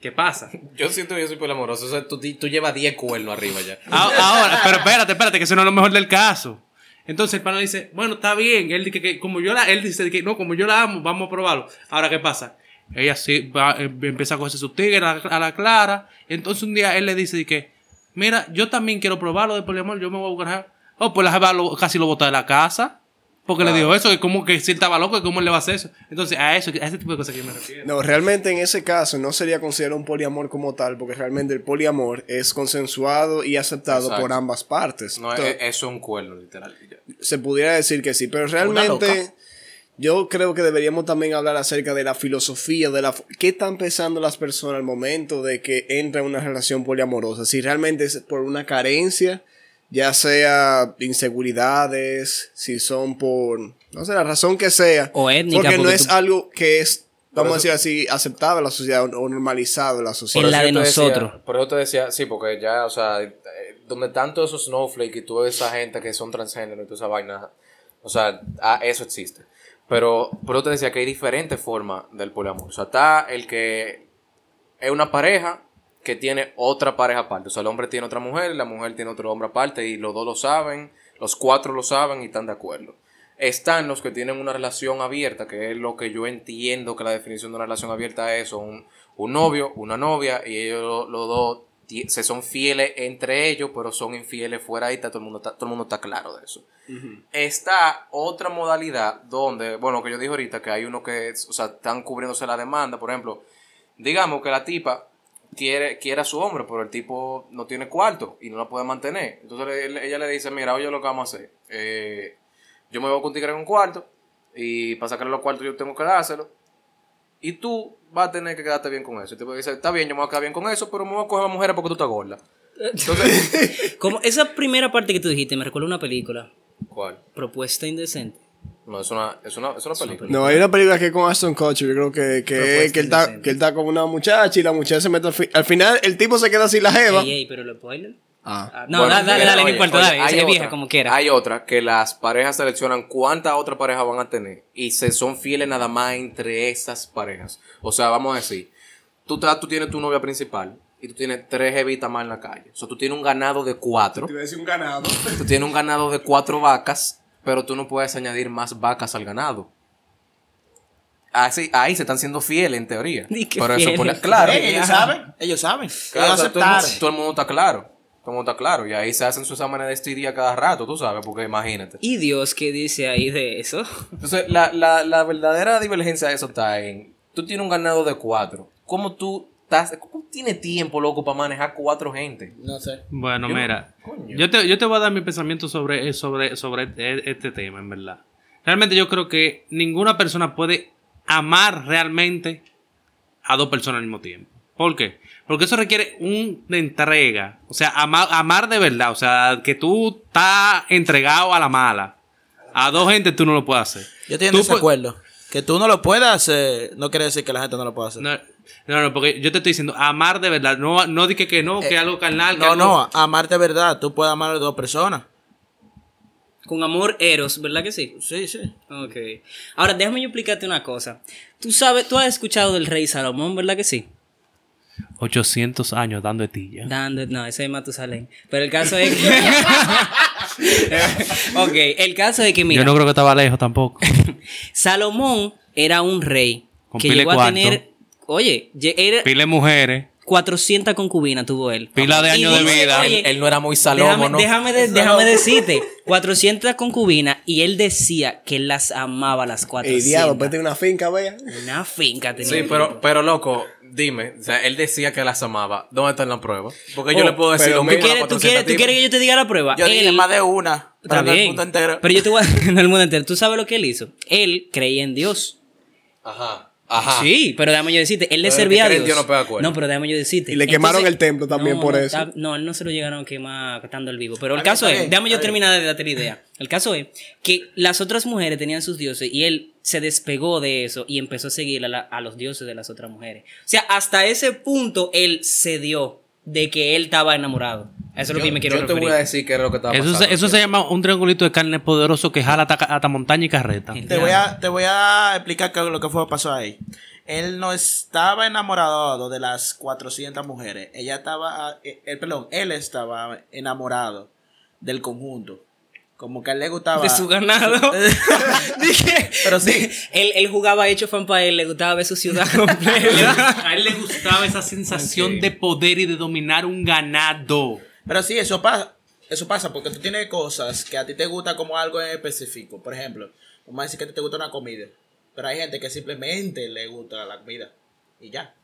¿Qué pasa? Yo siento que yo soy poliamoroso. O sea, tú, tú llevas 10 cuernos arriba ya. A- Ahora, pero espérate, espérate, que eso no es lo mejor del caso. Entonces el pana dice, bueno, está bien. Él dice que como yo la, él dice que no, como yo la amo, vamos a probarlo. Ahora, ¿qué pasa? Ella sí va, eh, empieza a cogerse sus tigres a, la- clara. Entonces un día él le dice que, mira, yo también quiero probarlo de poliamor, yo me voy a buscar. Oh, pues la jeva casi lo bota de la casa. Porque le dijo eso, que como que si él estaba loco, que cómo él le va a hacer eso. Entonces, a eso, a ese tipo de cosas que yo me refiero. No, realmente en ese caso no sería considerado un poliamor como tal, porque realmente el poliamor es consensuado y aceptado Exacto. por ambas partes. No, Entonces, es- eso es un cuerno, literal. Se pudiera decir que sí, pero realmente yo creo que deberíamos también hablar acerca de la filosofía, de la qué están pensando las personas al momento de que entra en una relación poliamorosa, si realmente es por una carencia, ya sea inseguridades, si son por no sé, la razón que sea, O étnica, porque no es tú- algo que es vamos a decir así aceptado en la sociedad o normalizado en la sociedad. En la eso de te decía- nosotros. por eso te decía, sí, porque ya, o sea, eh, donde tanto esos snowflakes y toda esa gente que son transgénero y toda esa vaina, o sea, ah, eso existe. Pero, por eso te decía que hay diferentes formas del poliamor. O sea, está el que es una pareja que tiene otra pareja aparte. O sea, el hombre tiene otra mujer la mujer tiene otro hombre aparte y los dos lo saben, los cuatro lo saben y están de acuerdo. Están los que tienen una relación abierta, que es lo que yo entiendo que la definición de una relación abierta es un, un novio, una novia, y ellos los dos se son fieles entre ellos, pero son infieles fuera y está, todo, el mundo está, todo el mundo está claro de eso. Está otra modalidad donde, bueno, lo que yo dije ahorita, que hay uno que, o sea, están cubriéndose la demanda, por ejemplo, digamos que la tipa quiere, quiere a su hombre, pero el tipo no tiene cuarto y no la puede mantener. Entonces ella le dice, mira, oye lo que vamos a hacer. Eh, yo me voy con tigre en un cuarto y para sacarle los cuartos yo tengo que dárselo. Y tú vas a tener que quedarte bien con eso. El tipo dice, está bien, yo me voy a quedar bien con eso, pero me voy a coger a mujeres porque tú estás gorda. Entonces, Como esa primera parte que tú dijiste me recuerda a una película, ¿cuál? Propuesta Indecente. No, es una, es una, es una película. No, hay una película que es con Aston Kutcher, yo creo que, que, que, él está, que él está con una muchacha y la muchacha se mete al, fi- al final, el tipo se queda sin la jeva. Ey, ey, pero lo spoiler. Ah. Ah, no, Bueno, dale, dale, dale, no importa, dale. hay es vieja otra- como quiera. Hay otra que las parejas seleccionan cuántas otras parejas van a tener y se son fieles nada más entre esas parejas. O sea, vamos a decir, tú, estás- tú tienes tu novia principal y tú tienes tres evitas más en la calle. O sea, tú tienes un ganado de cuatro. Te iba a decir un ganado. Tú tienes un ganado de cuatro vacas, pero tú no puedes añadir más vacas al ganado. así, ahí se están siendo fieles en teoría. Pero eso poli- claro. Ey, ellos saben, ellos saben. Claro, ellos todo, el mundo, aceptaron. todo el mundo está claro. Todo el mundo está claro. Y ahí se hacen sus exámenes de estiria cada rato, tú sabes, porque imagínate. ¿Y Dios qué dice ahí de eso? Entonces, la, la, la verdadera divergencia de eso está en. Tú tienes un ganado de cuatro. ¿Cómo tú estás. ¿Cómo tienes tiempo, loco, para manejar cuatro gente? No sé. Bueno, Yo- mira, coño. yo te, yo te voy a dar mi pensamiento sobre, eh, sobre, sobre e- este tema, en verdad. Realmente yo creo que ninguna persona puede amar realmente a dos personas al mismo tiempo. ¿Por qué? Porque eso requiere una entrega. O sea, amar, amar de verdad. O sea, que tú estás entregado a la mala. A dos gente tú no lo puedes hacer. Yo estoy en desacuerdo. Que tú no lo puedas hacer, no quiere decir que la gente no lo pueda hacer. No, no, no, porque yo te estoy diciendo, amar de verdad. No, no dije que no, que algo carnal. que Eh, No, algo- no, amarte de verdad. Tú puedes amar a dos personas. Con amor eros, ¿verdad que sí? Sí, sí. Ok. Ahora, déjame yo explicarte una cosa. Tú sabes, tú has escuchado del rey Salomón, ¿verdad que sí? 800 años dando etilla. Dando, no, ese es Matusalén. Pero el caso es que... ok, el caso es que, mira, Yo no creo que estaba lejos tampoco. Salomón era un rey Con que pile llegó a cuarto. tener... Oye, era Pile mujeres. 400 concubinas tuvo él. Pila de Y años de vida. oye, Él no era muy salomo, déjame, ¿no? déjame, de- déjame decirte, 400 concubinas y él decía que él las amaba las Ey, 400. diablo, vete a una finca, vea. Una finca tenía. Sí, el pero, pero loco, dime, o sea, él decía que las amaba. ¿Dónde está la prueba? Porque yo Oh, le puedo decir lo mismo ¿Tú a quieres, tú, 400 quieres, tú quieres que yo te diga la prueba? Yo dije Él- más de una. Para el bien. mundo entero. Pero yo te voy a en el mundo entero. ¿Tú sabes lo que él hizo? Él creía en Dios. Ajá. Ajá. Sí, pero déjame yo decirte, él le Pero servía a Dios. Dios no pega. No, pero déjame yo decirte. Y le quemaron el templo también por eso. no, él no se lo llegaron a quemar estando el vivo. Pero el caso es, déjame yo terminar de darte la idea. El caso es que las otras mujeres tenían sus dioses y él se despegó de eso y empezó a seguir a, la- a los dioses de las otras mujeres. O sea, hasta ese punto él cedió de que él estaba enamorado. Eso es lo que me quiero yo te referir. voy a decir qué es lo que estaba Eso, pasando. se, eso se llama un triangulito de carne poderoso que jala hasta, hasta montaña y carreta. Te voy a, te voy a explicar qué lo que fue pasó ahí. Él no estaba enamorado de las 400 mujeres. Ella estaba, eh, eh, perdón, él estaba enamorado del conjunto. Como que a él le gustaba. de su ganado. Dije, Pero sí. él, él jugaba hecho fan para él, le gustaba ver su ciudad completa. A él le gustaba esa sensación de poder y de dominar un ganado. Pero sí, eso pasa. Eso pasa porque tú tienes cosas que a ti te gusta como algo en específico. Por ejemplo, vamos a decir que a ti te gusta una comida. Pero hay gente que simplemente le gusta la comida. Y ya.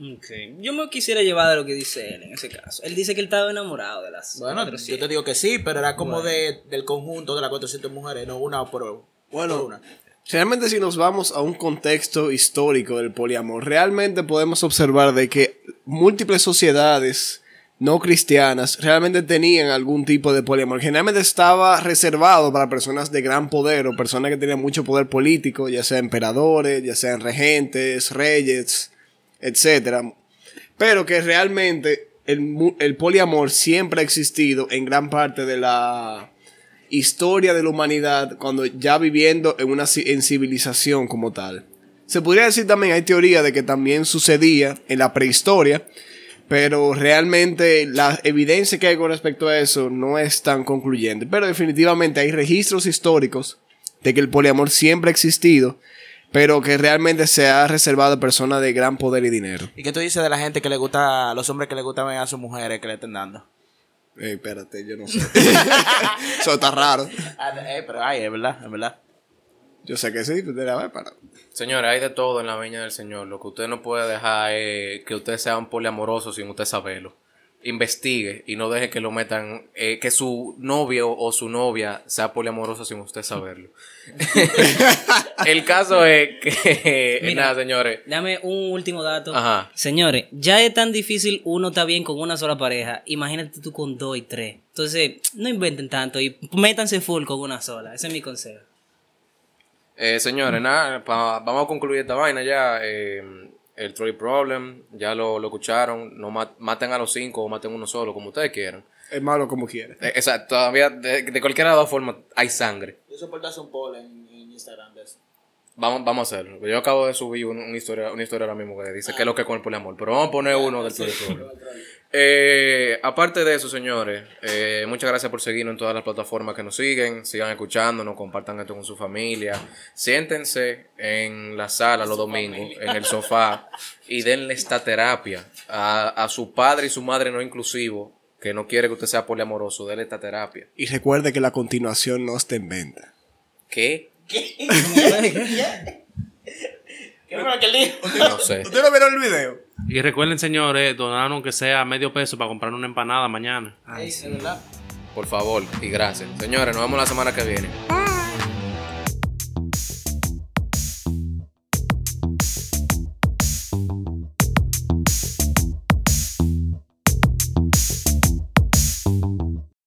Ok. Yo me quisiera llevar de lo que dice él en ese caso. Él dice que él estaba enamorado de las Bueno, yo 400. te digo que sí, pero era como de, del conjunto de las 400 mujeres, no una por, Bueno, por una. Realmente si nos vamos a un contexto histórico del poliamor, realmente podemos observar de que múltiples sociedades no cristianas realmente tenían algún tipo de poliamor. Generalmente estaba reservado para personas de gran poder o personas que tenían mucho poder político, ya sean emperadores, ya sean regentes, reyes, etcétera. Pero que realmente el, el poliamor siempre ha existido en gran parte de la historia de la humanidad cuando ya viviendo en una en civilización como tal. Se podría decir también, hay teoría de que también sucedía en la prehistoria, pero realmente la evidencia que hay con respecto a eso no es tan concluyente. Pero definitivamente hay registros históricos de que el poliamor siempre ha existido, pero que realmente se ha reservado a personas de gran poder y dinero. ¿Y qué tú dices de la gente que le gusta, a los hombres que le gustan a sus mujeres que le estén dando? Eh, espérate, yo no sé. Eso está raro. Ah, eh, pero ay, es verdad, es verdad. Yo sé que sí, pero a ver, para. Señores, hay de todo en la viña del Señor. Lo que usted no puede dejar es que usted sea un poliamoroso sin usted saberlo. Investigue y no deje que lo metan, eh, que su novio o su novia sea poliamoroso sin usted saberlo. El caso es que, Mira. nada, señores. Dame un último dato. Ajá. Señores, ya es tan difícil uno está bien con una sola pareja. Imagínate tú con dos y tres. Entonces, no inventen tanto y métanse full con una sola. Ese es mi consejo. Eh, señores, nada, pa- vamos a concluir esta vaina ya. eh, el Troy Problem, ya lo, lo escucharon. No ma- maten a los cinco o maten uno solo, como ustedes quieran. Es malo como quiera. Eh, Exacto, todavía, de, de cualquiera de las dos formas, hay sangre. Yo soporto hacer un poll en, en Instagram de eso. Vamos, vamos a hacerlo. Yo acabo de subir un- una historia, una historia ahora mismo que dice qué es lo que es con el poliamor. Pero vamos a poner uno del Troy Problem. Eh, aparte de eso, señores, eh, muchas gracias por seguirnos en todas las plataformas que nos siguen. Sigan escuchándonos, compartan esto con su familia. Siéntense en la sala los domingos, en el sofá, y denle esta terapia a, a su padre y su madre no inclusivo, que no quiere que usted sea poliamoroso. Denle esta terapia. Y recuerde que la continuación no está en venta. ¿Qué? ¿Qué fue lo que él dijo? No sé. ¿Usted no vieron el video? Y recuerden, señores, donar aunque sea medio peso para comprar una empanada mañana. Ay, verdad. Por favor y gracias. Señores, nos vemos la semana que viene.